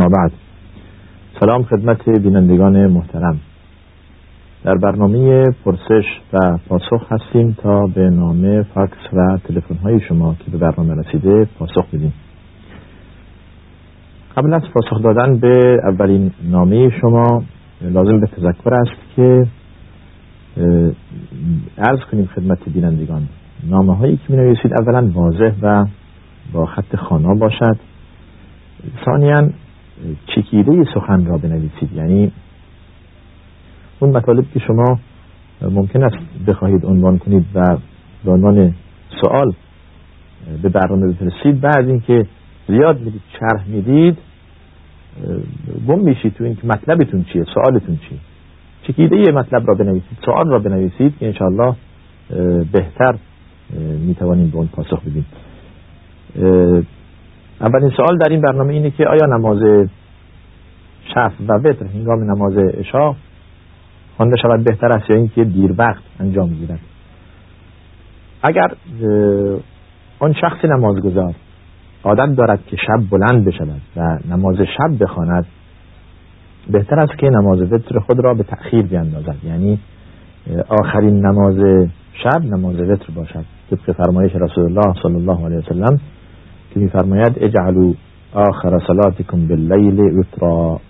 ما بعد. سلام خدمت بینندگان محترم. در برنامه پرسش و پاسخ هستیم تا به نامه فاکس و تلفن های شما که به برنامه رسیده پاسخ بدیم. قبل از پاسخ دادن به اولین نامه شما لازم به تذکر است که عرض کنیم خدمت بینندگان نامه هایی که می نویسید اولا واضح و با خط خانا باشد. ثانیا چکیده سخن را بنویسید. یعنی اون مطالب که شما ممکن است بخواهید عنوان کنید و به عنوان سوال به برنامه بفرستید بعد اینکه زیاد می‌دید شرح می‌دید گم میشید تو اینکه مطلبتون چیه سوالتون چیه. چکیده یه مطلب را بنویسید سوال را بنویسید که انشاءالله بهتر می‌توانیم به اون پاسخ بدیم. اولین سوال در این برنامه اینه که آیا نماز شف و وتر هنگام نماز عشا خوانده شود بهتر است یا اینکه دیر وقت انجام گیرد اگر آن شخص نمازگزار عادت دارد که شب بلند بشود و نماز شب بخواند بهتر است که نماز وتر خود را به تأخیر بیاندازد یعنی آخرین نماز شب نماز وتر باشد. طبق فرمایش رسول الله صلی الله علیه وسلم که میفرماید اجعلوا آخر صلاتکم باللیل وترا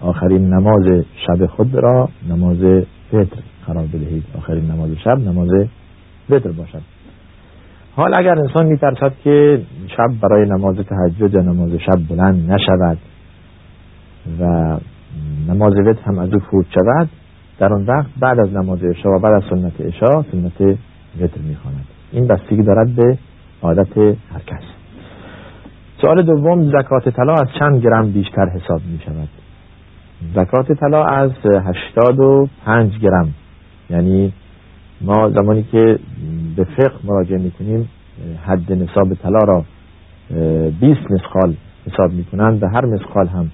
آخرین نماز شب خود را نماز وتر قرار بدهید. آخرین نماز شب نماز وتر باشد. حال اگر انسان میترسد که شب برای نماز تهجد یا نماز شب بلند نشود و نماز وتر هم از او فوت شود در آن وقت بعد از نماز عشا و بعد از سنت عشا سنت وتر می‌خواند. این بستگی دارد به عادت هر کس سوال دوم زکات طلا از چند گرم بیشتر حساب می شود؟ زکات طلا از 85 گرم. یعنی ما زمانی که به فقه مراجعه می‌کنیم حد نصاب طلا را 20 مسخال حساب می‌کنند و هر مسخال هم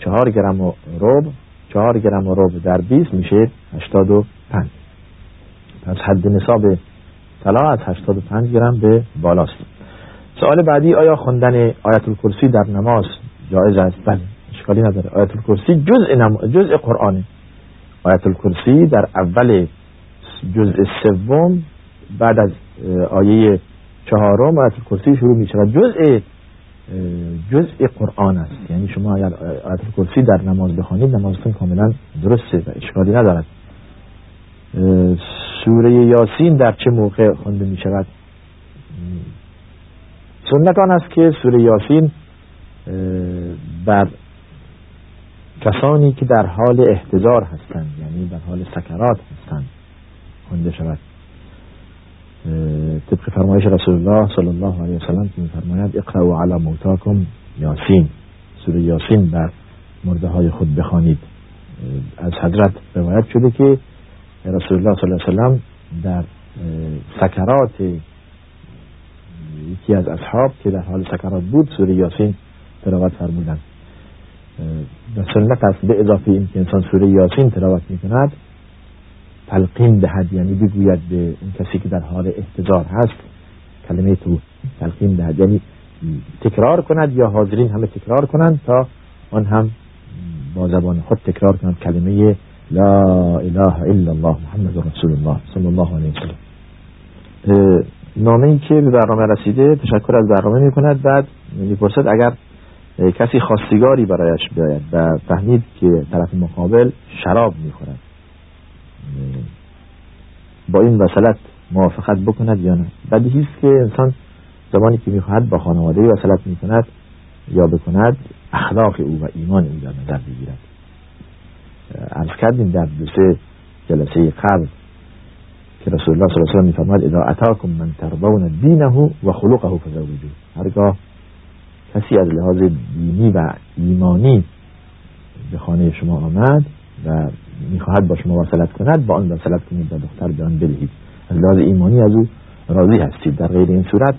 4 گرم و ربع 4 گرم و ربع در 20 میشه 85 پس حد نصاب طلا از 85 گرم به بالاست. سوال بعدی آیا خوندن آیت الکرسی در نماز جایز است؟ بله اشکالی نداره. آیت الکرسی جزء نم... جزء قرآنه آیت الکرسی در اول جزء سوم بعد از آیه چهارم آیت الکرسی شروع می شود جزء جزء قرآن است. یعنی شما اگر آیت الکرسی در نماز بخوانید نمازتون کاملا درسته و اشکالی ندارد. سوره یاسین در چه موقع خونده می شود؟ سنت آن است که سوره یاسین بر کسانی که در حال احتضار هستند یعنی در حال سکرات هستند خونده شود. طبق فرمایش رسول الله صلی الله علیه وسلم که میفرماید اقرأوا علی موتاکم یاسین. سوره یاسین بر مرده های خود بخوانید. از حضرت روایت شده که رسول الله صلی الله علیه وسلم در سکرات یکی از اصحاب که در حال سکرات بود سوره یاسین تلاوت فرمودند. و سنت است به اضافه این که انسان سوره یاسین تلاوت می‌کند تلقین دهد یعنی بگوید به اون کسی که در حال احتضار هست کلمه تو تلقین دهد یعنی تکرار کند یا حاضرین همه تکرار کنند تا آن هم با زبان خود تکرار کنند. کلمه لا اله الا الله محمد رسول الله صلی الله علیه وسلم. نامه ای که به برنامه رسیده تشکر از برنامه می کند بعد می‌پرسد اگر کسی خواستگاری برایش بیاید و فهمید که طرف مقابل شراب می‌خورد. با این وصلت موافقت بکند یا نه؟ بدیهی است که انسان زمانی که می‌خواهد با خانواده وصلت می‌کند یا بکند اخلاق او و ایمان او در نظر بگیرد عرض کردیم در جلسه قبل که رسول الله صلی الله علیه و میفرماید اذا اتاکم من ترضون دینه و خلقه فزوجوه. هرگاه کسی از لحاظ دینی و ایمانی به خانه شما آمد و می‌خواهد با شما وصلت کند با آن وصلت کنید و دختر به آن بدهید. از لحاظ ایمانی از او راضی هستید. در غیر این صورت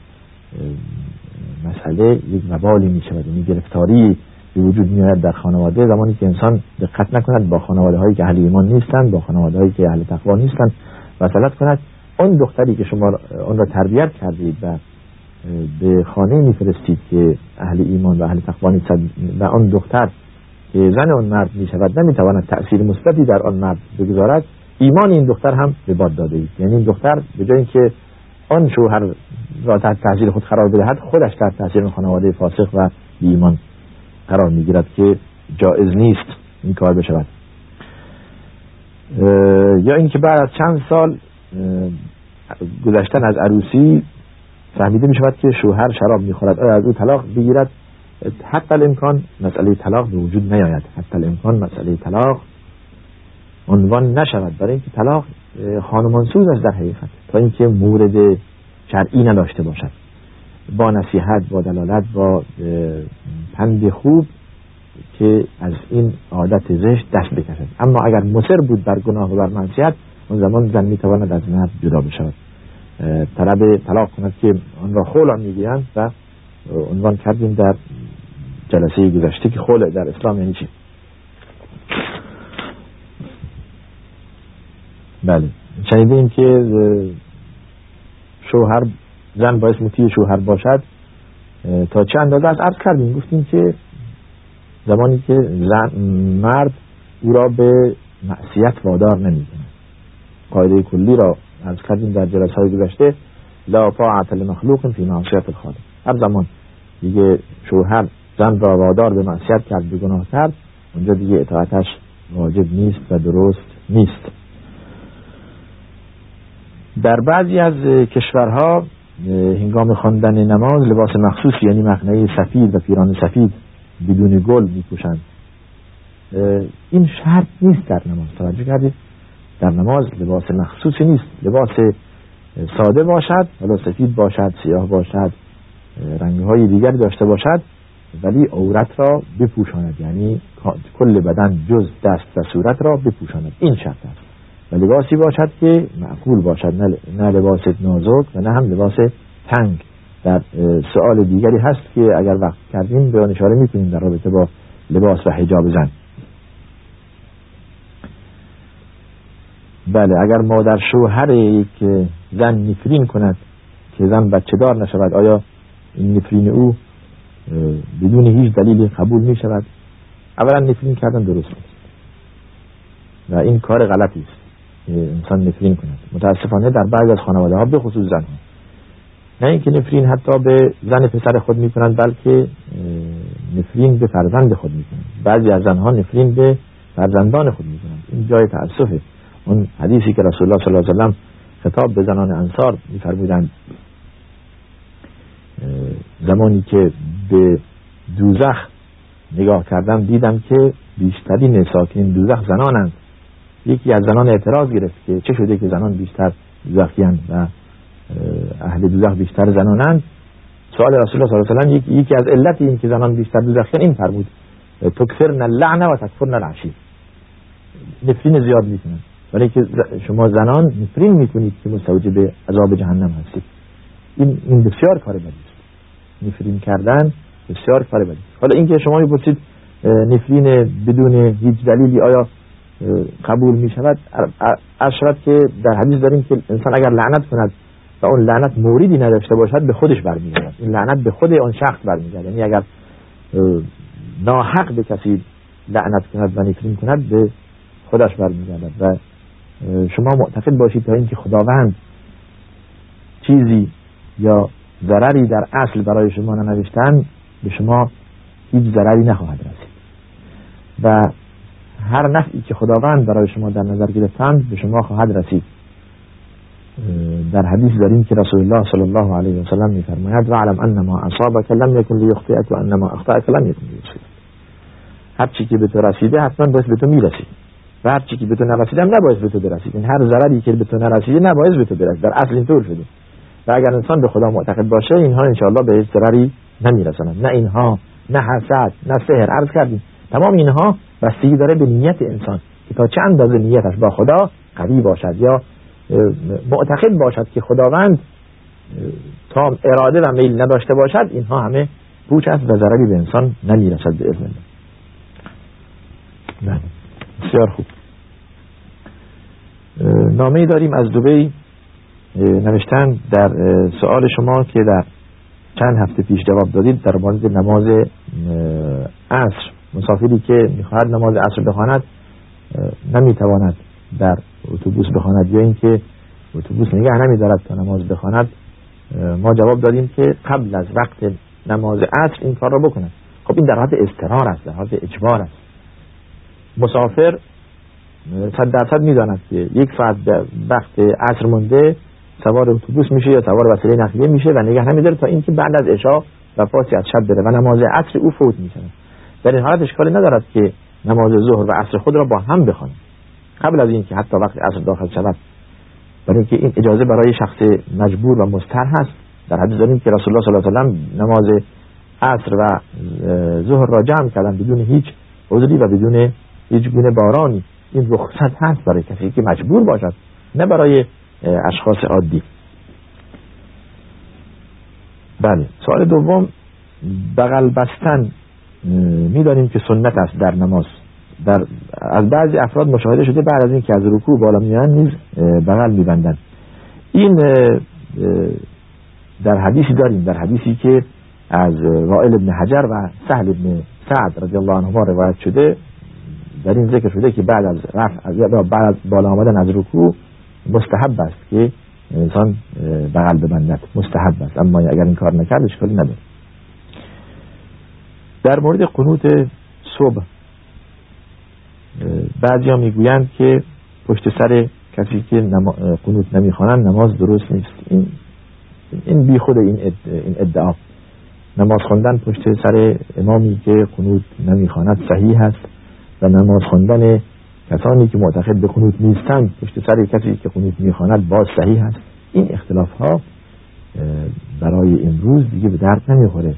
مسئله یک وبالی می شود یعنی گرفتاری به وجود میآید در خانواده زمانی که انسان دقت نکند با خانواده هایی که اهل ایمان نیستند با خانواده هایی که اهل تقوا نیستند وصلت کند. اون دختری که شما اون را تربیت کردید و به خانه میفرستید که اهل ایمان و اهل تقوانی و آن دختر که زن آن مرد می شود نمی‌تواند تأثیر مثبتی در آن مرد بگذارد ایمان این دختر هم به باد داده اید. یعنی این دختر به جای اینکه آن شوهر را تحت تحصیل خود قرار بدهد خودش تحت تحصیل خانواده فاسق و ایمان قرار می‌گیرد که جایز نیست این کار بشود. یا اینکه بعد از چند سال گذشتن از عروسی فهمیده می شود که شوهر شراب می‌خورد. آیا از او طلاق بگیرد. حتی الامکان مسئله طلاق به وجود نیاید. حتی الامکان مسئله طلاق عنوان نشود. برای اینکه طلاق خانمانسوز است در حقیقت. تا اینکه مورد شرعی نداشته باشد. با نصیحت با دلالت با پند خوب که از این عادت زشت دست بکشد اما اگر مصر بود بر گناه و بر معصیت اون زمان زن می‌تواند از مرد جدا بشود. طلب طلاق کند که آن را خول می‌گویند و عنوان کردیم در جلسه گذشته که خول در اسلام یعنی چی؟ بله. شنیدیم که شوهر زن باعث مطیع شوهر باشد تا چه اندازه از عرض کردیم گفتیم که زمانی که زن مرد او را به معصیت وادار نمی‌کنه قاعده کلی را از کردیم در جلسه های گذشته لا طاعت لمخلوق فی معصیت الخالق. هر زمان دیگه شوهر زن را وادار به معصیت کرد به گناه کرد اونجا دیگه اطاعتش واجب نیست و درست نیست. در بعضی از کشورها هنگام خواندن نماز لباس مخصوص یعنی مقنعه سفید و پیران سفید بدون گل میپوشند. این شرط نیست در نماز. توجه کردید؟ در نماز لباس مخصوصی نیست. لباس ساده باشد حالا سفید باشد سیاه باشد رنگهای دیگر داشته باشد ولی عورت را بپوشاند. یعنی کل بدن جز دست و صورت را بپوشاند. این شرط است. و لباسی باشد که معقول باشد نه لباس نازک و نه هم لباس تنگ. در سوال دیگری هست که اگر وقت کردیم به آن اشاره می‌کنیم در رابطه با لباس و حجاب زن. بله اگر مادر شوهر یک زن نفرین کند که زن بچه دار نشود آیا این نفرین او بدون هیچ دلیلی قبول می شود اولا نفرین کردن درست نیست. و این کار غلطی است. انسان نفرین کند متاسفانه در بعض از خانواده ها به خصوص زن نه اینکه نفرین حتی به زن پسر خود می کنند بلکه نفرین به فرزند خود می کنند بعضی از زنها نفرین به فرزندان خود می کنند این جای تأسفه. اون حدیثی که رسول الله صلی الله علیه وسلم خطاب به زنان انصار میفرمودند زمانی که به دوزخ نگاه کردم دیدم که بیشترین ساکن دوزخ زنانند. یکی از زنان اعتراض گرفت که چه شده که زنان بیشتر دوزخیان و اهل دوزخ بیشتر زنانند. سوال رسول الله صلی الله علیه و یکی, از علت این که زنان بیشتر دوزخیان این فرمود تکفرن اللعنه و تکفرن العشیر نفرین زیاد می‌کنن ولی که شما زنان نفرین می‌کنید که مستوجب عذاب جهنم هستید. این این بسیار کار بدی است. نفرین کردن بسیار کار بدی حالا اینکه شما می‌پرسید نفرین بدون هیچ دلیلی آیا قبول می شود اشرت که در حدیث داریم که انسان اگر لعنت کند و اون لعنت موردی نداشته باشد به خودش برمیگردد. این لعنت به خود آن شخص برمیگردد. یعنی اگر ناحق به کسی لعنت کند و نفرین کند به خودش برمیگردد. و شما معتقد باشید تا اینکه خداوند چیزی یا ضرری در اصل برای شما ننوشتن به شما هیچ ضرری نخواهد رسید. و هر نفعی که خداوند برای شما در نظر گرفتند به شما خواهد رسید. در حدیث داریم که رسول الله صلی الله علیه و سلم میفرماید و علم ان ما اصابك لم يكن ليخطئك و ان ما اخطأك لم يكن ليصيبك. هر چی که به تو رسیده حتما باید به تو می‌رسید. و هر چی که به تو نرسیده هم نباید به تو برسید. این هر ضرری که به تو نرسیده نباید به تو برسید. در اصل اینطور شده. و اگر انسان به خدا معتقد باشه اینها انشاءالله به هیچ ضرری نمی‌رسند. نه اینها نه حسد نه سحر. عرض کردیم. تمام اینها بستگی داره به نیت انسان که تا چند اندازه نیتش با خدا قوی باشد یا معتقد باشد که خداوند تا اراده و میل نداشته باشد اینها همه پوچ است و ضرری به انسان نمی‌رسد به اذن الله. بسیار خوب. نامه داریم از دوبی نوشتن در سوال شما که در چند هفته پیش جواب دادید در مورد نماز عصر. مسافری که می‌خواهد نماز عصر بخواند نمی‌تواند در اتوبوس بخواند. یا اینکه اتوبوس نگه نمیدارد تا نماز بخواند. ما جواب دادیم که قبل از وقت نماز عصر این کار را بکند. خب این در حالت استرار است در حالت اجبار است. مسافر صد درصد می‌داند که یک ساعت وقت عصر مونده سوار اتوبوس میشه یا سوار وسیله نقلیه میشه و نگه نمیداره تا اینکه بعد از عشا و پاسی از شب بره و نماز عصر او فوت میشه در این حالت اشکالی ندارد که نماز ظهر و عصر خود را با هم بخواند قبل از اینکه حتی وقت عصر داخل شود برای اینکه این اجازه برای شخص مجبور و مستر هست در حدیث داریم که رسول الله صلی الله علیه و نماز عصر و ظهر را جمع کردن بدون هیچ عذری و بدون هیچ گونه بارانی. این رخصت هست برای کسی که مجبور باشد نه برای اشخاص عادی. بله سوال دوم بغل بستن می‌دانیم که سنت است در نماز. در از بعضی افراد مشاهده شده بعد از اینکه از رکوع بالا میان نیز بغل میبندن. این در حدیثی داریم در حدیثی که از وائل ابن حجر و سهل ابن سعد رضی الله عنهما روایت شده. در این ذکر شده که بعد از رفع بعد از بالا آمدن از رکوع مستحب است که انسان بغل ببندد. مستحب است. اما اگر این کار نکرد اشکالی نداره. در مورد قنوت صبح بعضی ها می‌گویند که پشت سر کسی که نما... قنوت نمی‌خوانند نماز درست نیست. این این بی خود این, این ادعا. نماز خواندن پشت سر امامی که قنوت نمی‌خواند صحیح است و نماز خواندن کسانی که معتقد به قنوت نیستند پشت سر کسی که قنوت می‌خواند باز صحیح است. این اختلاف ها برای امروز دیگه به درد نمی‌خوره.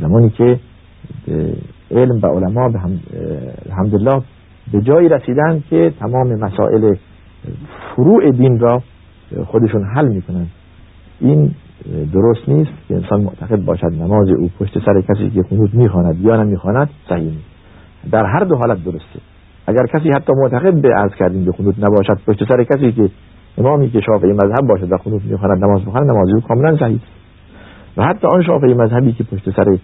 زمانی که علم و علما به الحمدلله به جایی رسیدن که تمام مسائل فروع دین را خودشون حل می‌کنن. این درست نیست که انسان معتقد باشد نماز او پشت سر کسی که قنوت می‌خواند یا نمی‌خواند صحیح نیست. در هر دو حالت درسته. اگر کسی حتی معتقد به عرض کردیم به قنوت نباشد پشت سر کسی که امامی که شافعی مذهب باشد و قنوت می‌خواند نماز بخواند نماز او کاملا صحیح و حتی آن شافعی مذهبی که پشت سر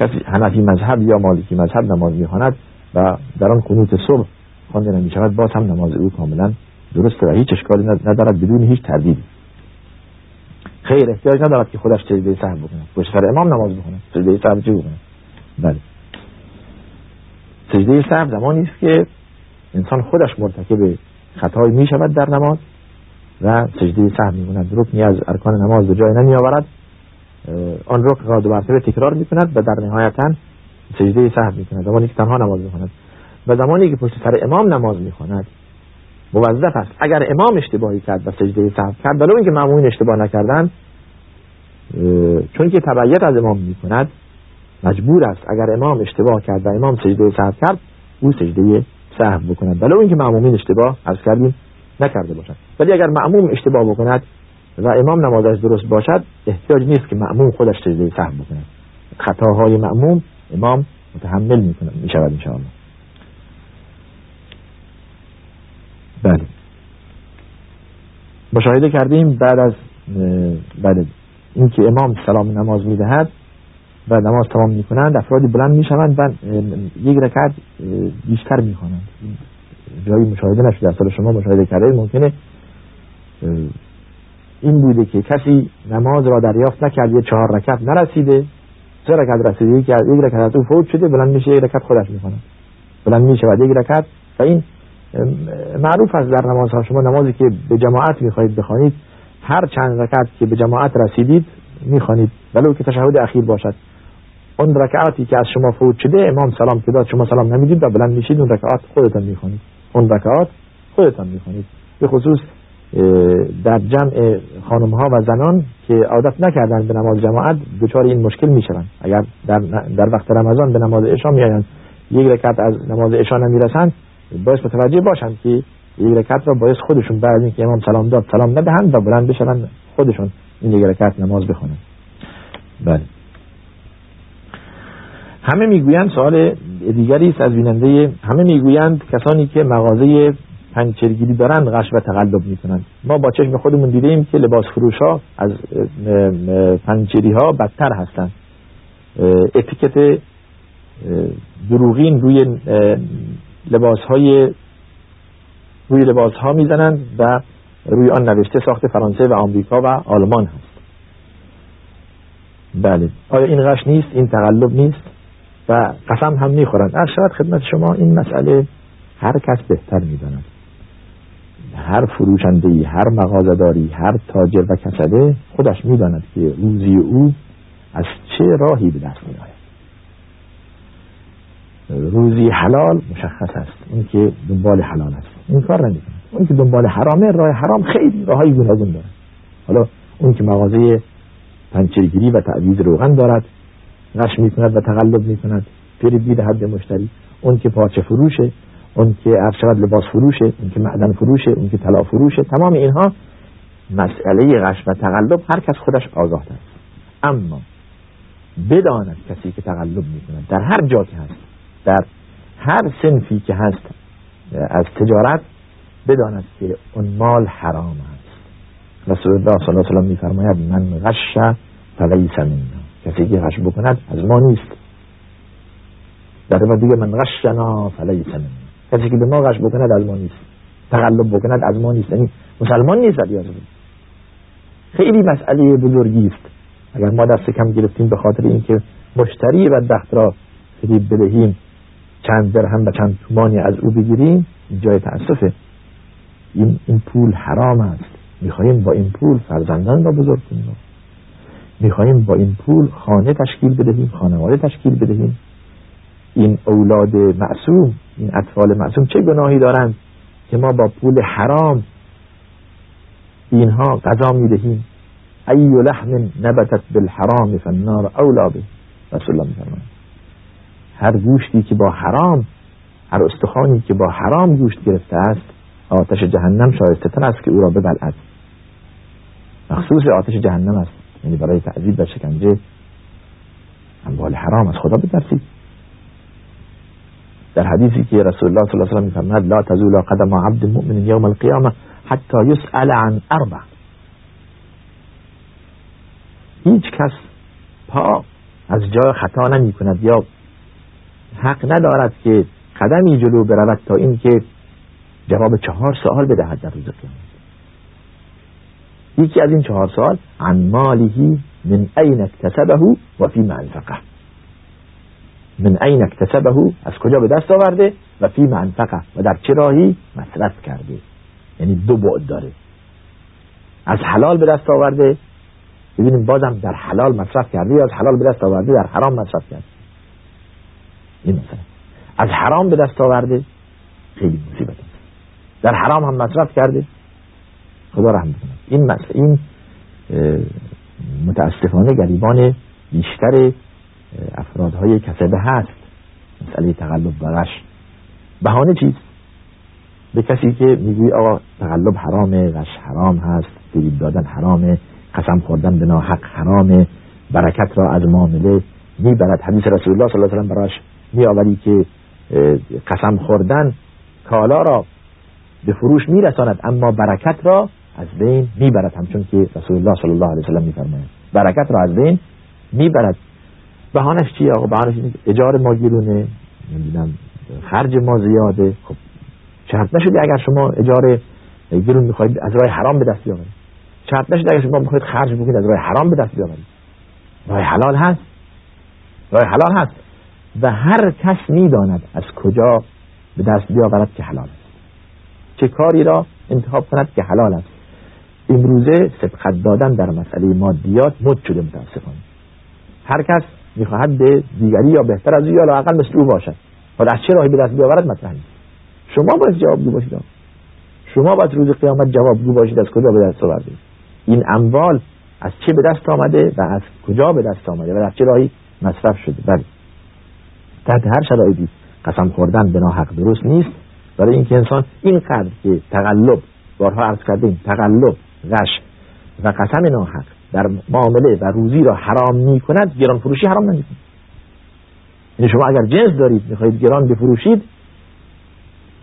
کسی حنفی مذهب یا مالکی مذهب نماز می‌خواند و در آن قنوت صبح خوانده نمی شود باز هم نماز او کاملا درسته و هیچ اشکالی ندارد بدون هیچ تردیدی. خیر احتیاج ندارد که خودش سجده سهو بکنه پشت سر امام نماز بخونه سجده سهو چی بکنه بله. سجده سهو زمانی است که انسان خودش مرتکب خطایی می شود در نماز و سجده سهو می کند رکنی از ارکان نماز به جای نمی آورد آن رکن را دو مرتبه تکرار می کند و در نهایتا سجده سهو می کند زمانی که تنها نماز می کند و زمانی که پشت سر امام نماز می کند موظف است. اگر امام اشتباهی کرد و سجده سهو کرد ولو اینکه معمولین اشتباه نکردن چون که تبعیت از امام می کند مجبور است اگر امام اشتباه کرد و امام سجده سهو کرد او سجده سهو بکند. ولو اینکه معمومین اشتباه از کردیم نکرده باشد. ولی اگر معموم اشتباه بکند و امام نمازش درست باشد احتیاج نیست که معموم خودش سجده سهو بکند خطاهای معموم امام متحمل می‌کنه می‌شود انشاءالله. بله. مشاهده کردیم بعد از بعد اینکه امام سلام نماز می‌دهد و نماز تمام می‌کنند افرادی بلند می‌شوند و یک رکعت بیشتر می‌خوانند. جایی مشاهده نشده اصلا شما مشاهده کرده ممکنه این بوده که کسی نماز را دریافت نکرد یه چهار رکعت نرسیده سه رکعت رسیده یک رکعت او فوت شده بلند میشه یک رکعت خودش می‌خونه. بلند میشه و یک رکعت. و این معروف است در نماز ها شما نمازی که به جماعت می‌خواهید بخوانید هر چند رکعت که به جماعت رسیدید می‌خوانید. ولو که تشهد اخیر باشد. اون رکعاتی که از شما فوت شده امام سلام که داد شما سلام نمی‌دید و بلند میشید اون رکعات خودتان می‌خوانید. اون رکعات خودتان می‌خوانید. به خصوص در جمع خانم ها و زنان که عادت نکردن به نماز جماعت دچار این مشکل می‌شوند. اگر در, در وقت رمضان به نماز عشا میآیند یک رکعت از نماز عشا نمی‌رسند باید متوجه باشند که یک رکعت را باید خودشون بعد اینکه امام سلام داد سلام ندهند و بلند بشوند خودشون این یک رکعت نماز بخونند. بله. همه می‌گویند سوال دیگری است از بیننده همه می‌گویند کسانی که مغازه پنچرگیری دارن غش و تقلب می‌کنن. ما با چشم خودمون دیدیم که لباس فروش ها از پنچری ها بدتر هستن. اتیکت دروغین روی لباس های روی لباس ها می‌زنند و روی آن نوشته ساخت فرانسه و آمریکا و آلمان هست. بله. آیا این غش نیست؟ این تقلب نیست؟ و قسم هم می‌خورند از شاید خدمت شما این مسئله هر کس بهتر می‌داند. هر فروشنده هر مغازداری هر تاجر و کسبه خودش می‌داند که روزی او از چه راهی به دست میآید. روزی حلال مشخص است. اون که دنبال حلال است. این کار نمی‌کنه. اون که دنبال حرامه راه حرام خیلی راههای گوناگون داره. حالا اون که مغازه پنچرگیری و تعویز روغن دارد غش می‌کند و تقلب می‌کند پیر می‌دهد به مشتری. اون که پارچه فروشه اون که عرض لباس فروشه اون که معدن فروشه اون که طلا فروشه تمام اینها مسئله غش و تقلب هر کس خودش آگاه است. اما بداند کسی که تقلب می‌کند در هر جا که هست در هر سنفی که هست از تجارت بداند که اون مال حرام است. رسول الله صلی الله علیه و میفرماید من غش فلیس منا. کسی که غش بکند از ما نیست. در دیگه من غشنا فلیس منا. کسی که به ما غش بکند از ما نیست. تقلب بکند از ما نیست. یعنی مسلمان نیست علی خیلی مسئله بزرگی است. اگر ما دست کم گرفتیم به خاطر اینکه مشتری بدبخت را فریب بدهیم چند درهم و چند تومانی از او بگیریم جای تأسفه این, این پول حرام است. می‌خواهیم با این پول فرزندان را بزرگ کنیم. می‌خواهیم با این پول خانه تشکیل بدهیم خانواده تشکیل بدهیم. این اولاد معصوم این اطفال معصوم چه گناهی دارند که ما با پول حرام اینها غذا می‌دهیم؟ ای لحم نبتت بالحرام فالنار اولا به رسول الله میفرماید. هر گوشتی که با حرام هر استخوانی که با حرام گوشت گرفته است آتش جهنم شایسته تر است که او را ببلعد. مخصوص آتش جهنم است. یعنی برای تعذیب و شکنجه اموال حرام از خدا بترسید. در حدیثی که رسول الله صلی الله علیه و میفرماید لا تزول قدم عبد مؤمن یوم القیامه حتی یسأل عن اربع هیچ کس پا از جای خطا نمی کند یا حق ندارد که قدمی جلو برود تا اینکه جواب چهار سوال بدهد در روز قیامت. یکی از این چهار سال عن ماله من این اکتسبه و فی منفقه من این اکتسبه از کجا به دست آورده؟ و فی منفقه و در چه راهی؟ مصرف کرده. یعنی دو بعد داره. از حلال به دست آورده. ببینیم بازم در حلال مصرف کرده یا از حلال به دست آورده؟ در حرام مصرف کرده. این مثلا. از حرام به دست آورده. خیلی مصیبت در حرام هم مصرف کرده. خدا رحم کنه. این مسئله این متاسفانه گریبان بیشتر افرادهای کسبه هست. مسئله تقلب غش بهانه چیز به کسی که میگوی آقا تقلب حرامه غش حرام هست فریب دادن حرامه قسم خوردن به ناحق حرامه برکت را از معامله می‌برد. حدیث رسول الله صلی الله علیه و براش میآوری که قسم خوردن کالا را به فروش میرساند اما برکت را از بین می‌برد. همچون که رسول الله صلی الله علیه و سلم میفرماید. برکت را از بین می‌برد. بهانش چیه؟ آقا بهانش اینه اجاره ما گیرونه. نمی‌دونم خرج ما زیاده. خب شرط نشده اگر شما اجاره گیرون می‌خواید از راه حرام به دست بیاورید شرط نشده اگر شما می‌خواید خرج بکنید از راه حرام به دست بیاورید راه حلال هست. راه حلال هست. و هر کس می‌داند از کجا به دست بیاورد که حلال است. چه کاری را انتخاب کند که حلال است. امروزه سبقت دادن در مسئله مادیات مد شده متاسفانه. هر کس می‌خواهد به دیگری یا بهتر از او یا لاقل مثل او باشد. و از چه راهی به دست بیاورد مطرح شما باید جوابگو باشید. شما باید روز قیامت جوابگو باشید از کجا به دست آورده. این اموال از چه به دست آمده و از کجا به دست آمده و در چه راهی مصرف شده. بله. تحت هر شرایطی قسم خوردن به ناحق درست نیست. برای اینکه انسان اینقدر که تقلب بارها عرض کردیم تقلب غش و قسم ناحق در معامله و روزی را حرام می کند گران فروشی حرام نمی یعنی شما اگر جنس دارید می‌خواهید گران بفروشید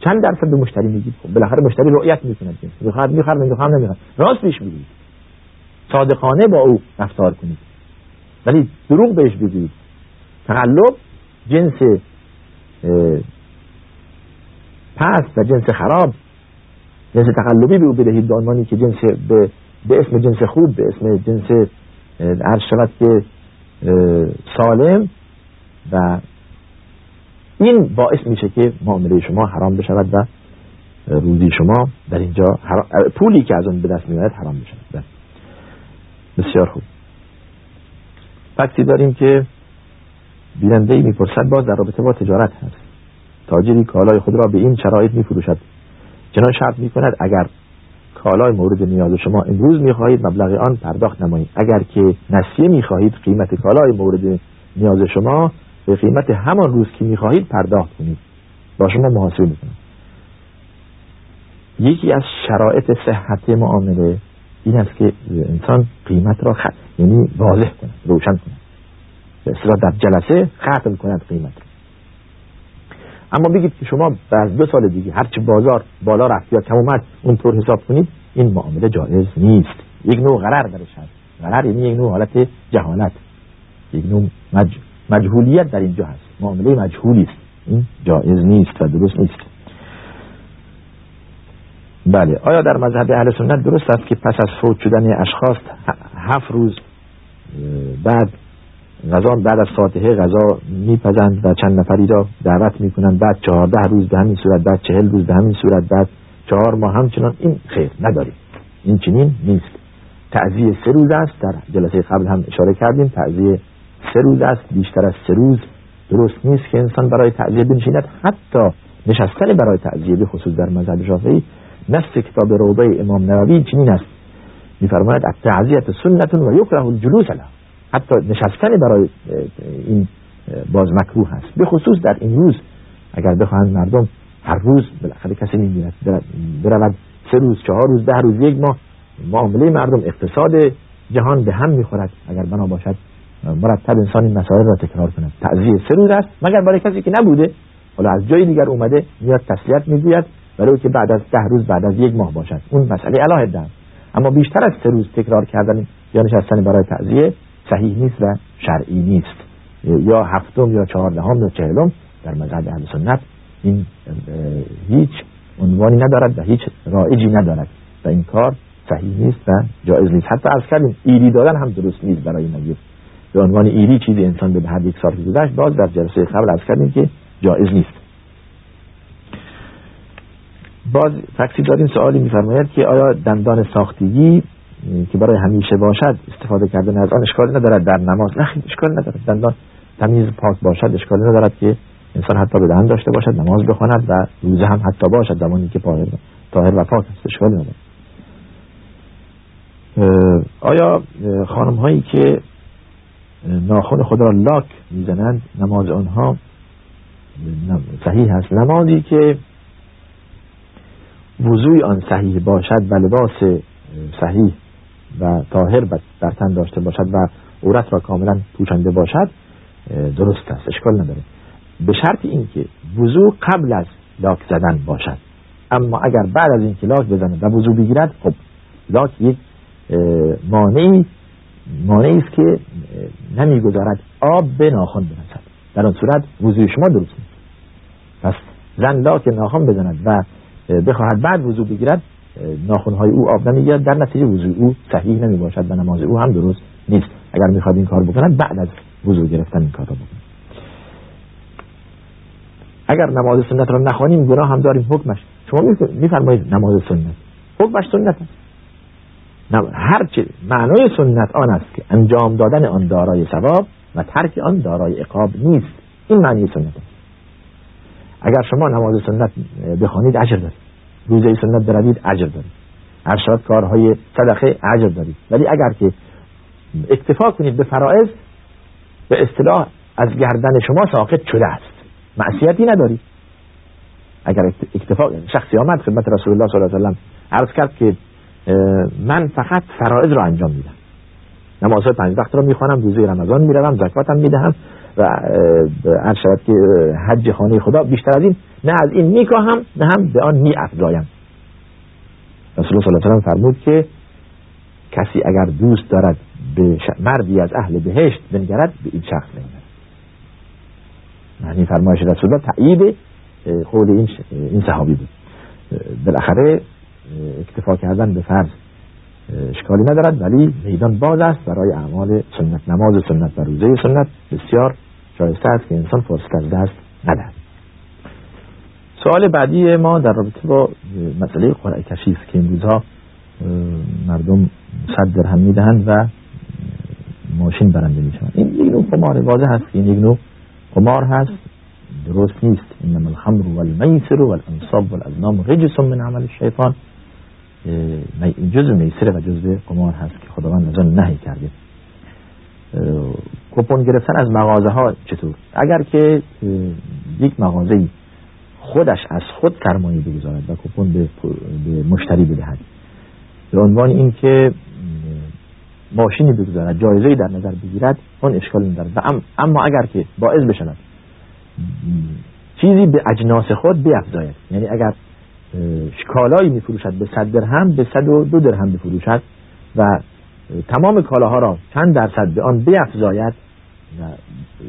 چند درصد به مشتری میگید؟ خب بالاخره مشتری رؤیت می‌کنه می‌خواد می‌خواد می‌خواد نمی‌خواد. راست پیش بگید صادقانه با او رفتار کنید. ولی دروغ بهش بگید تقلب جنس پس و جنس خراب جنس تقلبی به او بدهید به که جنس به, به اسم جنس خوب به اسم جنس عرض شود که سالم و این باعث میشه که معامله شما حرام بشود و روزی شما در اینجا پولی که از اون به دست میآید حرام بشود. بله. بسیار خوب. فکتی داریم که بیننده ای می‌پرسد باز در رابطه با تجارت هست. تاجری کالای خود را به این شرایط میفروشد. چنان شرط می‌کند اگر کالای مورد نیاز شما امروز می‌خواهید مبلغ آن پرداخت نمایید. اگر که نسیه می‌خواهید قیمت کالای مورد نیاز شما به قیمت همان روز که می‌خواهید پرداخت کنید. با شما محاسبه می‌کنم. یکی از شرایط صحت معامله این است که انسان قیمت را خط یعنی واضح کند روشن کند. به در جلسه ختم کند قیمت را. اما بگید که شما بعد دو سال دیگه هرچی بازار بالا رفت یا کم اومد اونطور حساب کنید این معامله جایز نیست. یک نوع غرر درش هست. غرر یعنی یک نوع حالت جهالت. یک نوع مج... مجهولیت در اینجا هست. معامله مجهولی است. این جایز نیست و درست نیست. بله آیا در مذهب اهل سنت درست است که پس از فوت شدن اشخاص هفت روز بعد غذا بعد از فاتحه غذا میپزند و چند نفری را دعوت می‌کنند. بعد چهارده روز به همین صورت بعد چهل روز به همین صورت بعد چهار ماه. همچنان این خیر نداریم. این چنین نیست. تعذیه سه روز است. در جلسه قبل هم اشاره کردیم. تعذیه سه روز است. بیشتر از سه روز. درست نیست که انسان برای تعذیه بنشیند. حتی نشستن برای تعذیه به خصوص در مذهب شافعی نفس کتاب روضه امام نووی چنین است. میفرماید التعزیت سنت و یکره الجلوس له. حتی نشستن برای این باز مکروه هست. به خصوص در این روز اگر بخواهند مردم هر روز بالاخره کسی نمیرد برود سه روز چهار روز ده روز یک ماه معامله مردم اقتصاد جهان به هم می‌خورد. اگر بنا باشد مرتب انسان این مسائل را تکرار کند. تعذیه سه روز است مگر برای کسی که نبوده حالا از جای دیگر اومده میاد تسلیت می‌گوید برای که بعد از ده روز بعد از یک ماه باشد. اون مسئله علاهه است اما بیشتر از سه روز تکرار کردن یا نشستن برای تعذیه صحیح نیست و شرعی نیست. یا هفتم یا چهاردهم یا چهلم در مذهب اهل سنت این هیچ عنوانی ندارد و هیچ رائجی ندارد. و این کار صحیح نیست و جایز نیست. حتی از کردیم ایری دادن هم درست نیست برای نگیر به عنوان ایری چیزی انسان به هر یک سال گذشت باز در جلسه قبل از کردیم که جایز نیست. باز تکسی داریم سوالی میفرماید که آیا دندان ساختگی که برای همیشه باشد استفاده کردن از آن اشکالی ندارد در نماز. نه اشکال ندارد. دندان تمیز پاک باشد اشکالی ندارد که انسان حتی به دهن داشته باشد نماز بخواند و روزه هم حتی باشد زمانی که طاهر و پاک است. اشکالی ندارد. آیا خانم هایی که ناخون خود را لاک می‌زنند نماز آنها صحیح است. نمازی که وضوی آن صحیح باشد و لباس صحیح و طاهر در تن داشته باشد و عورت را کاملا پوشنده باشد درست است اشکال نداره. به شرط اینکه وضو قبل از لاک زدن باشد. اما اگر بعد از اینکه لاک بزنه و وضو بگیرد خب لاک یک مانعی مانعی است که نمی‌گذارد آب به ناخن برسد. در آن صورت وضوی شما درست نیست. پس زن لاک ناخن بزند و بخواهد بعد وضو بگیرد ناخونهای او آب نمی‌گیرد. در نتیجه وضوع او صحیح نمی باشد و نماز او هم درست نیست. اگر می‌خواد این کار بکند بعد از وضوع گرفتن این کار را بکند. اگر نماز سنت را نخوانیم گناه هم داریم. حکمش. شما میفرمایید نماز سنت. حکمش سنت است. هر چه معنای سنت آن است که انجام دادن آن دارای ثواب و ترک آن دارای عقاب نیست. این معنی سنت است. اگر شما نماز سنت بخوانید اجر دارید. روزه سنت بروید اجر دارید. هر شاد کارهای صدقه اجر دارید. ولی اگر که اکتفا کنید به فرائض به اصطلاح از گردن شما ساقط شده است. معصیتی ندارید اگر اکتفا شخصی آمد خدمت رسول الله صلی الله علیه و عرض کرد که من فقط فرائض را انجام میدم نمازهای پنج وقت را می‌خوانم روزه رمضان می‌روم زکاتم می‌دهم. و عرض شود که حج خانه خدا بیشتر از این نه از این میکاهم نه هم به آن می افزایم رسول الله صلی الله علیه و فرمود که کسی اگر دوست دارد به مردی از اهل بهشت بنگرد به این شخص بنگرد. معنی فرمایش رسول الله تایید قول این, این صحابی بود. بالاخره اکتفا کردن به فرض. اشکالی ندارد ولی میدان باز است برای اعمال سنت نماز سنت و روزه سنت. بسیار شایسته است که انسان فرصت از دست ندهد. سوال بعدی ما در رابطه با مسئله قرعه کشیف که این روزها مردم صد درهم می‌دهند و ماشین برنده میشن این یک نوع قمار واضح که این یک نوع قمار هست. درست نیست. انما الخمر والمیسر والانصاب والازنام رجس من عمل الشیطان. جز میسر و جز قمار هست که خداوند از آن نهی کرده. کپون گرفتن از مغازه ها چطور؟ اگر که یک مغازه خودش از خود سرمایه بگذارد و کپون به, مشتری بدهد به عنوان اینکه ماشینی بگذارد جایزه در نظر بگیرد اون اشکال ندارد. اما اگر که باعث بشود چیزی به اجناس خود بیافزاید یعنی اگر کالایی میفروشد به صد درهم به صد و دو درهم بفروشد و تمام کالاها را چند درصد به آن بیافزاید و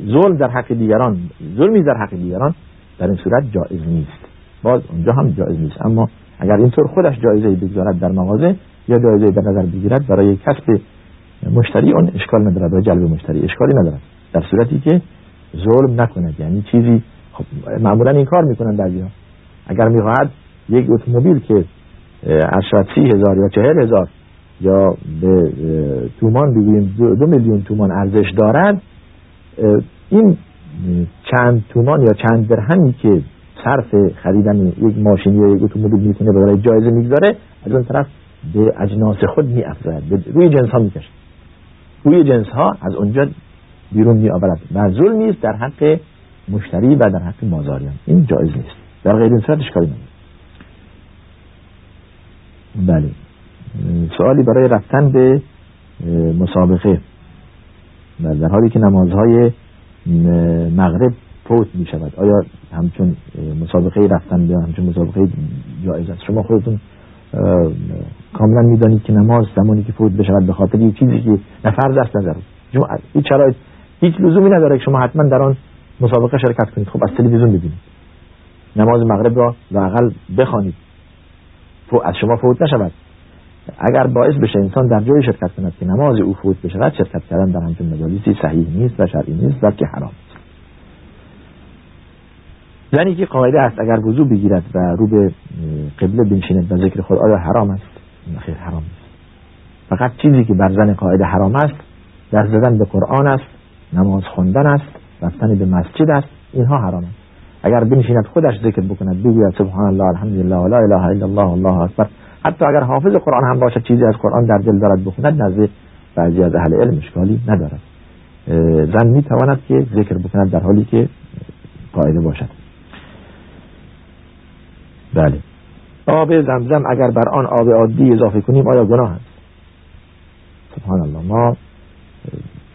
ظلم در حق دیگران ظلمی در حق دیگران در این صورت جایز نیست. باز اونجا هم جایز نیست. اما اگر اینطور خودش جایزه بگذارد در مغازه یا جایزه در نظر بگیرد برای کسب مشتری اون اشکال ندارد برای جلب مشتری اشکالی ندارد. در صورتی که ظلم نکند. یعنی چیزی خب معمولا این کار می‌کنن بعضی اگر می‌خواهد یک اتومبیل که از سی هزار یا چهل هزار یا به تومان بگوییم دو, میلیون تومان ارزش دارد این چند تومان یا چند درهمی که صرف خریدن یک ماشین یا یک اتومبیل می‌کنه برای جایزه می‌گذاره از اون طرف به اجناس خود می روی جنس ها می‌کشه. روی جنس ها از اونجا بیرون می آورد و نیست در حق مشتری و در حق مازاریان. این جایز نیست. در غیر این صورت اشکالی نداره بله. سوالی برای رفتن به مسابقه. در حالی که نمازهای مغرب فوت می شود آیا همچون مسابقه رفتن به همچون مسابقه جایز است؟ شما خودتون کاملا می‌دانید که نماز زمانی که فوت بشود به خاطر یک چیزی که نفر دست نظر هیچ شرایط هیچ لزومی نداره که شما حتما در آن مسابقه شرکت کنید. خب از تلویزیون ببینید. نماز مغرب را لاقل بخوانید. از شما فوت نشود. اگر باعث بشه انسان در جای شرکت کند که نماز او فوت بشود شرکت کردن در همچون مجالسی صحیح نیست و شرعی نیست بلکه حرام است. زنی که قاعده است اگر وضو بگیرد و رو به قبله بنشیند و ذکر خود آیا حرام است؟ خیر حرام است فقط چیزی که بر زن قاعده حرام است دست زدن به قرآن است نماز خوندن است رفتن به مسجد است اینها حرام است. اگر بنشیند خودش ذکر بکند بگوید سبحان الله الحمدلله و لا اله الا الله الله اکبر. حتی اگر حافظ قرآن هم باشد چیزی از قرآن در دل دارد بخوند نزد بعضی از اهل علم اشکالی ندارد. زن می تواند که ذکر بکند در حالی که قاعده باشد. بله. آب زمزم اگر بر آن آب عادی اضافه کنیم آیا گناه است؟ سبحان الله ما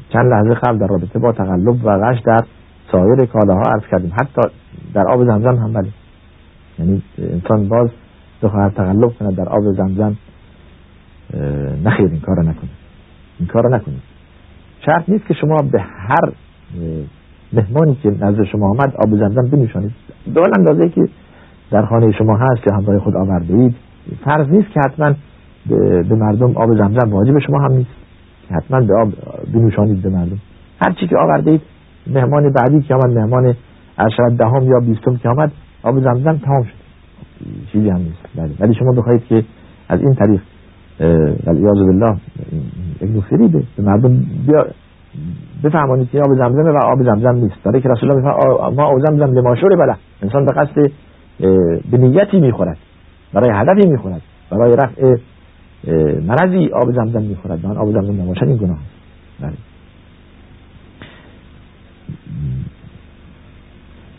چند لحظه قبل در رابطه با تقلب و غش در سایر کالاها عرض کردیم. حتی در آب زمزم هم بله. یعنی انسان باز بخواهد تقلب کند در آب زمزم نخیر این کار نکنید این کار نکنید شرط نیست که شما به هر مهمانی که نزد شما آمد آب زمزم بنوشانید به اندازه که در خانه شما هست که همراه خود آورده اید فرض نیست که حتما به مردم آب زمزم واجب شما هم نیست. حتما به آب بنوشانید به مردم. هر چی که آورده اید مهمان بعدی که آمد مهمان ارشد دهم یا بیستم که آمد آب زمزم تمام شد. چیزی هم نیست. بله. ولی شما بخواید که از این طریق یاز بالله ابن فریده به مردم بیا بفهمانید که آب زمزمه و آب زمزم نیست. داره که رسول الله ما آب زمزم لما بله. انسان به قصد به نیتی می‌خورد. برای هدفی می‌خورد. برای رفع مرضی آب زمزم می‌خورد. من آب زمزم نباشد این گناه بله.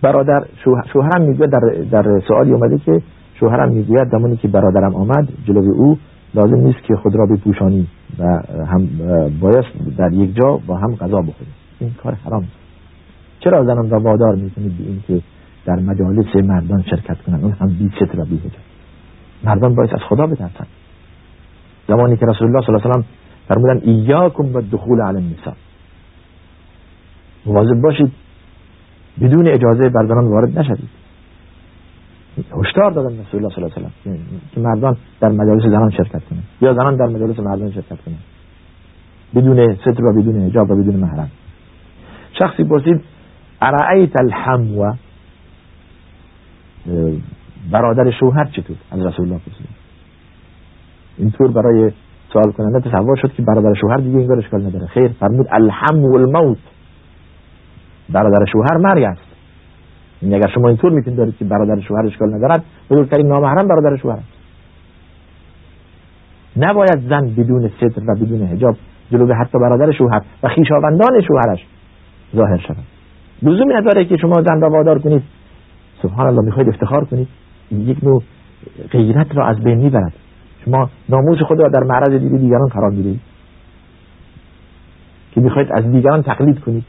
برادر شوهرم می‌گوید در, در سوالی اومده که شوهرم می‌گوید زمانی که برادرم آمد جلوی او لازم نیست که خود را بپوشانی و هم باید در یک جا با هم غذا بخوریم. این کار حرام چرا زنان را وادار می‌کنید به اینکه در مجالس مردان شرکت کنند؟ اون هم بی ستر و بی حجاب. مردان باید از خدا بترسند. زمانی که رسول الله صلی الله علیه و فرمودن ایاکم و دخول علی النساء. مواظب باشید بدون اجازه بر وارد نشوید. هشدار دادن رسول الله صلی الله علیه و که مردان در مجالس زنان شرکت کنند. یا زنان در مجالس مردان شرکت کنند. بدون ستر و بدون حجاب و بدون محرم. شخصی پرسید ارائیت الحمو؟ برادر شوهر چطور؟ از رسول الله پرسید. اینطور برای سوال کننده تصور شد که برادر شوهر دیگه اینگار اشکال نداره. خیر فرمود الحم و الموت. برادر شوهر مرگ است این اگر شما اینطور می‌تونید دارید که برادر شوهر اشکال ندارد بزرگترین نامحرم برادر شوهر است. نباید زن بدون ستر و بدون حجاب جلو حتی برادر شوهر و خیشاوندان شوهرش ظاهر شود. لزومی نداره که شما زن را وادار کنید. سبحان الله می‌خواید افتخار کنید. یک نوع غیرت را از بین می‌برد. شما ناموس خود را در معرض دید دیگران قرار می‌دهید. که می‌خواید از دیگران تقلید کنید.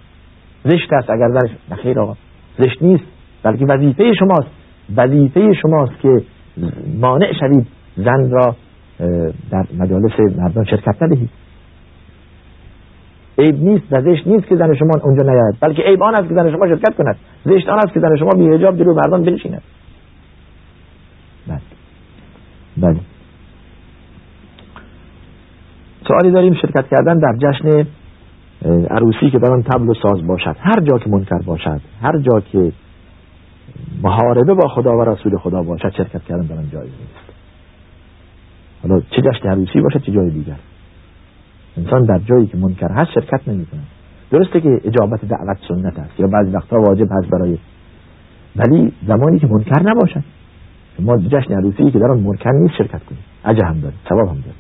زشت است اگر زنش نخیر آقا. زشت نیست بلکه وظیفه شماست. وظیفه شماست که مانع شوید زن را در مجالس مردان شرکت ندهید. عیب نیست و زشت نیست که زن شما اونجا نیاید بلکه عیب آن است که زن شما شرکت کند. زشت آن است که زن شما بی حجاب جلو مردان بنشیند. بله. بله. سوالی داریم شرکت کردن در جشن عروسی که در آن تبل و ساز باشد هر جا که منکر باشد هر جا که محاربه با خدا و رسول خدا باشد شرکت کردن در آن جایز نیست. حالا چه جشن عروسی باشد چه جای دیگر. انسان در جایی که منکر هست شرکت نمی کنه درسته که اجابت دعوت سنت است یا بعضی وقتها واجب هست برای ولی زمانی که منکر نباشد. ما جشن عروسی که در آن منکر نیست شرکت کنیم. اجه هم داره ثواب هم داره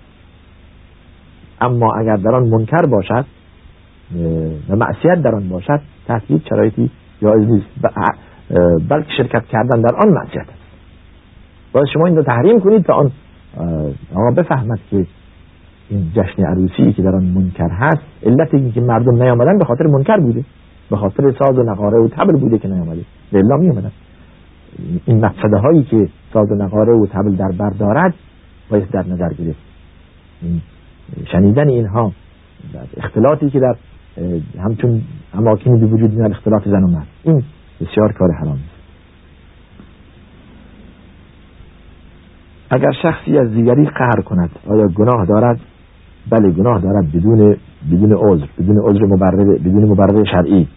اما اگر در آن منکر باشد و معصیت در آن باشد تحت هیچ شرایطی جایز نیست. بلکه شرکت کردن در آن معصیت است. باید شما این رو تحریم کنید تا آن آقا بفهمد که این جشن عروسی که در آن منکر هست علت اینکه مردم نیامدن به خاطر منکر بوده. به خاطر ساز و نقاره و تبل بوده که نیامده. به الله می این مقصده هایی که ساز و نقاره و تبل در بر دارد باید در نظر گرفت. شنیدن اینها اختلاطی که در همچون اماکنی به وجود میاد اختلاط زن و مرد. این بسیار کار حرام است. اگر شخصی از دیگری قهر کند آیا گناه دارد؟ بله گناه دارد بدون بدون عذر بدون عذر مبرر بدون مبرر شرعی.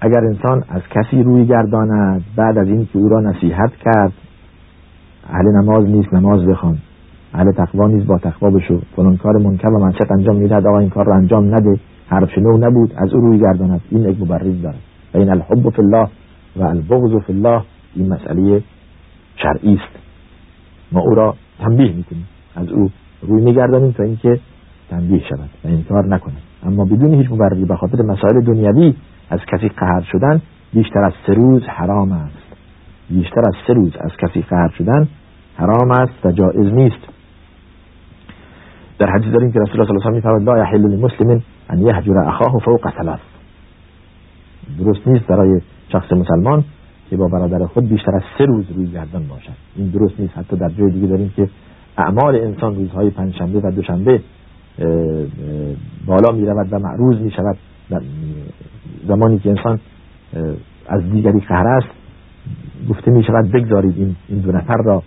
اگر انسان از کسی روی گرداند بعد از اینکه او را نصیحت کرد اهل نماز نیست نماز بخوان. اهل تقوا نیست با تقوا بشو. فلان کار منکر و منشق انجام می‌دهد. آقا این کار را انجام نده. حرف شنو نبود. از او روی گرداند. این یک مبرز دارد. و این الحب فی الله و البغض فی الله. این مسئله شرعی است. ما او را تنبیه می‌کنیم. از او روی میگردانیم تا اینکه تنبیه شود و انکار نکنه. اما بدون هیچ مبرری به خاطر مسائل دنیوی از کسی قهر شدن بیشتر از سه روز حرام است. بیشتر از سه روز از کسی قهر شدن حرام است و جائز نیست. در حدیث داریم که رسول الله صلی الله علیه و آله لا یحل للمسلم ان یهجر اخاه فوق ثلاث. درست نیست برای شخص مسلمان که با برادر خود بیشتر از سه روز روی گردن باشد. این درست نیست. حتی در جای دیگه داریم که اعمال انسان روزهای پنجشنبه و دوشنبه بالا می رود و معروض می شود زمانی که انسان از دیگری قهر است گفته می شود بگذارید این دو نفر را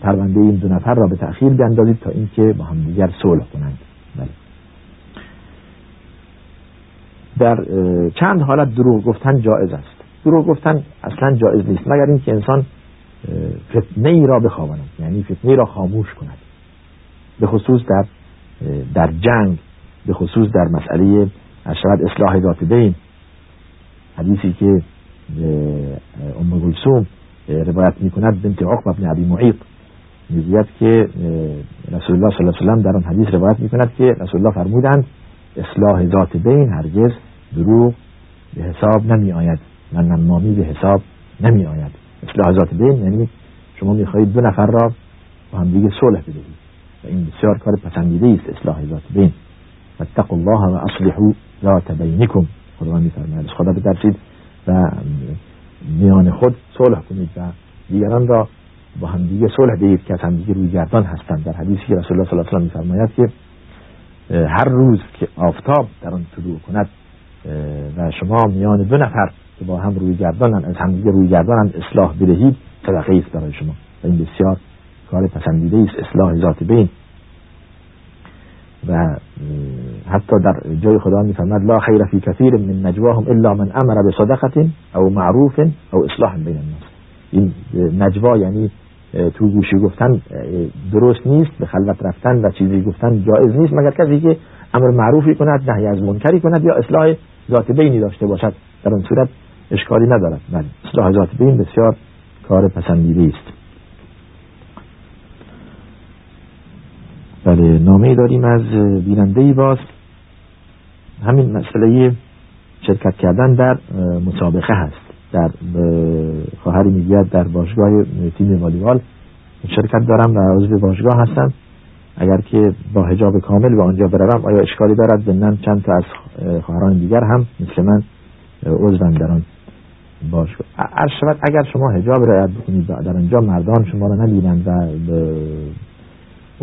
پرونده این دو نفر را به تأخیر بیندازید تا اینکه با هم دیگر صلح کنند. بله. در چند حالت دروغ گفتن جایز است. دروغ گفتن اصلا جایز نیست مگر اینکه انسان فتنه ای را بخواند یعنی فتنه ای را خاموش کند. به خصوص در در جنگ به خصوص در مسئله اشرت اصلاح ذات بین حدیثی که ام گلسوم روایت می‌کند بنت عقب بن عبی معیق می‌گوید که رسول الله صلی الله علیه و در آن حدیث روایت می‌کند که رسول الله فرمودند اصلاح ذات بین هرگز دروغ به حساب نمی آید. و نمامی به حساب نمی آید. اصلاح ذات بین یعنی شما می‌خواهید دو نفر را با هم دیگه صلح بدهید. و این بسیار کار پسندیده است اصلاح ذات بین. اتقوا الله و اصلحوا ذات بینکم. خداوند میفرماید خدا بترسید. و میان خود صلح کنید و دیگران را با همدیگه صلح دهید که از همدیگه روی گردان هستند. در حدیثی که رسول الله صلی الله علیه و میفرماید که هر روز که آفتاب در آن طلوع کند و شما میان دو نفر که با هم روی گردانند از همدیگه روی گردانند اصلاح بدهید صدقه است برای شما. و این بسیار کار پسندیده است اصلاح ذات بین. و حتی در جای خدا میفرماد لا خیر فی کثیر من نجواهم الا من امر بصدقه او معروف او اصلاح بین الناس. این نجوا یعنی تو گوشی گفتن درست نیست به خلوت رفتن و چیزی گفتن جایز نیست مگر کسی که امر معروفی کند نهی از منکری کند یا اصلاح ذات بینی داشته باشد. در اون صورت اشکالی ندارد. بله اصلاح ذات بین بسیار کار پسندیده است. بله نامه داریم از بیننده باز. همین مسئله شرکت کردن در مسابقه هست. در خواهری می‌گوید در باشگاه تیم والیبال شرکت دارم و عضو باشگاه هستم. اگر که با حجاب کامل به آنجا بروم آیا اشکالی دارد؟ ضمن چند تا از خواهران دیگر هم مثل من عضوم در آن باشگاه. اگر شما حجاب رعایت بکنید در آنجا مردان شما را نبینند و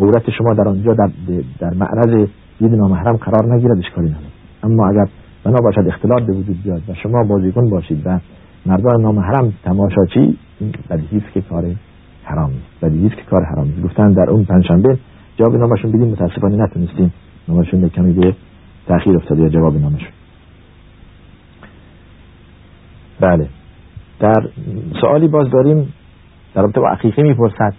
عورت شما در آنجا در, در معرض دید نامحرم قرار نگیرد اشکالی ندارد. اما اگر بنا باشد اختلاط به وجود بیاد و شما بازیکن باشید و مردان نامحرم تماشاچی بدیهی که کار حرام است بدیهی که کار حرام است گفتن در اون پنجشنبه جواب نامشون بدیم متاسفانه نتونستیم نامشون کمی به تاخیر افتاده یا جواب نامشون بله. در سوالی باز داریم در رابطه با عقیقه می‌پرسد.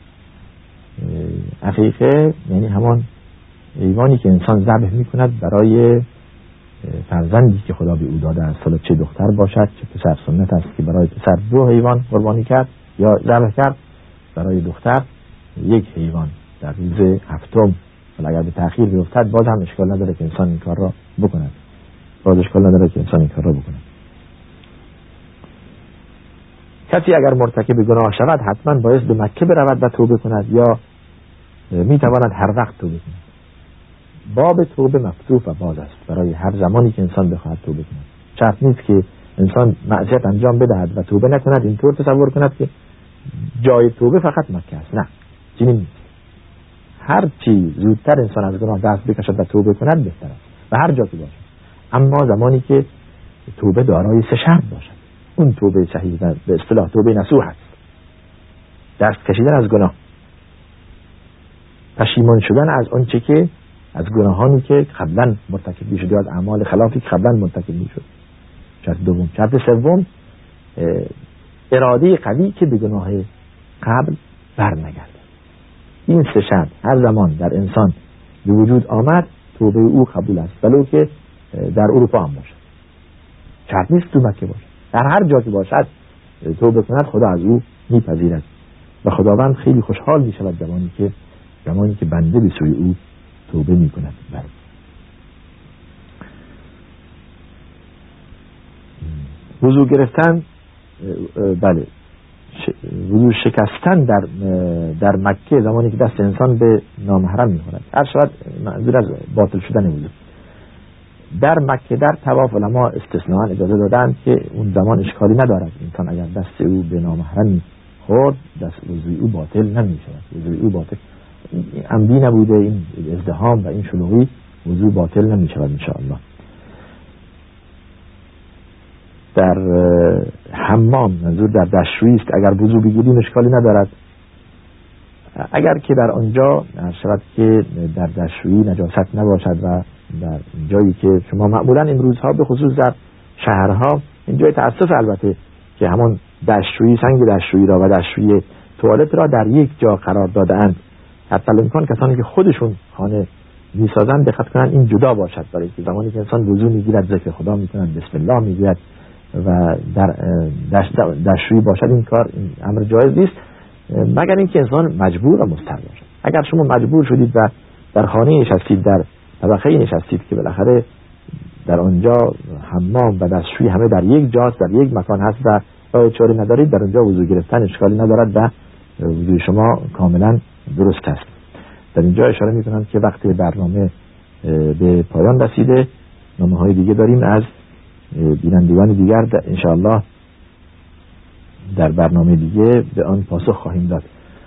عقیقه یعنی همان ایوانی که انسان ذبح می‌کند برای فرزندی که خدا به او داده است. حالا چه دختر باشد چه پسر سنت است که برای پسر دو حیوان قربانی کرد یا ذبح کرد برای دختر یک حیوان در روز هفتم. حالا اگر به تاخیر بیفتد باز هم اشکال نداره که انسان این کار را بکند. باز اشکال نداره که انسان این کار را بکند. کسی اگر مرتکب گناه شود حتما باید به مکه برود و توبه کند یا می‌تواند هر وقت توبه کند. باب توبه مفتوح و باز است. برای هر زمانی که انسان بخواهد توبه کند. شرط نیست که انسان معصیت انجام بدهد و توبه نکند. اینطور تصور کند که جای توبه فقط مکه است. نه چنین نیست. هر چی زودتر انسان از گناه دست بکشد و توبه کند بهتر است. و هر جا که باشد. اما زمانی که توبه دارای سه شرط باشد. اون توبه صحیح به اصطلاح توبه نصوح است. دست کشیدن از گناه. پشیمان شدن از آنچه که از گناهانی که قبلا مرتکب شده از اعمال خلافی که قبلا مرتکب شد شرط دوم. شرط سوم اراده قوی که به گناه قبل بر نگرده این سه شرط هر زمان در انسان به وجود آمد توبه او قبول است. ولو که در اروپا هم باشد. شرط نیست تو مکه باشد. در هر جا که باشد توبه کند خدا از او میپذیرد. و خداوند خیلی خوشحال می شود زمانی که زمانی که بنده به سوی او توبه می کند بله. وضو گرفتن بله. وضو شکستن در در مکه زمانی که دست انسان به نامحرم می‌خورد. هر شود منظور از باطل شدن وضو در مکه در تواف علما استثناء اجازه دادند که اون زمان اشکالی ندارد. انسان اگر دست او به نامحرمی خورد دست وضوی او باطل نمی شود وضوی او باطل عمدی نبوده. این ازدهام و این شلوغی وضوع باطل نمی شود انشاءالله. در حمام منظور در دشویی است. اگر وضوع بگیریم اشکالی ندارد. اگر که در آنجا شود که در دشویی نجاست نباشد و در جایی که شما معمولا امروزها به خصوص در شهرها این جای تاسف البته که همون دشویی سنگ دشویی را و دشویی توالت را در یک جا قرار دادهاند. حتی امکان کسانی که خودشون خانه می‌سازن دقت کنن این جدا باشد. برای که زمانی که انسان وضو می‌گیرد ذکر خدا می‌کنن بسم الله می‌گوید و در دشویی باشد این کار امر جایز نیست. مگر اینکه انسان مجبور و مضطر باشد. اگر شما مجبور شدید و در خانه نشستید در طبقه نشستید که بالاخره در آنجا حمام و دستشویی همه در یک جاست در یک مکان هست و چاره ندارید در آنجا وضو گرفتن اشکالی ندارد و وضوی شما کاملا درست است. در اینجا اشاره می‌کنم که وقتی برنامه به پایان رسیده نامه های دیگه داریم از بینندگان دیگر انشاءالله در برنامه دیگه به آن پاسخ خواهیم داد.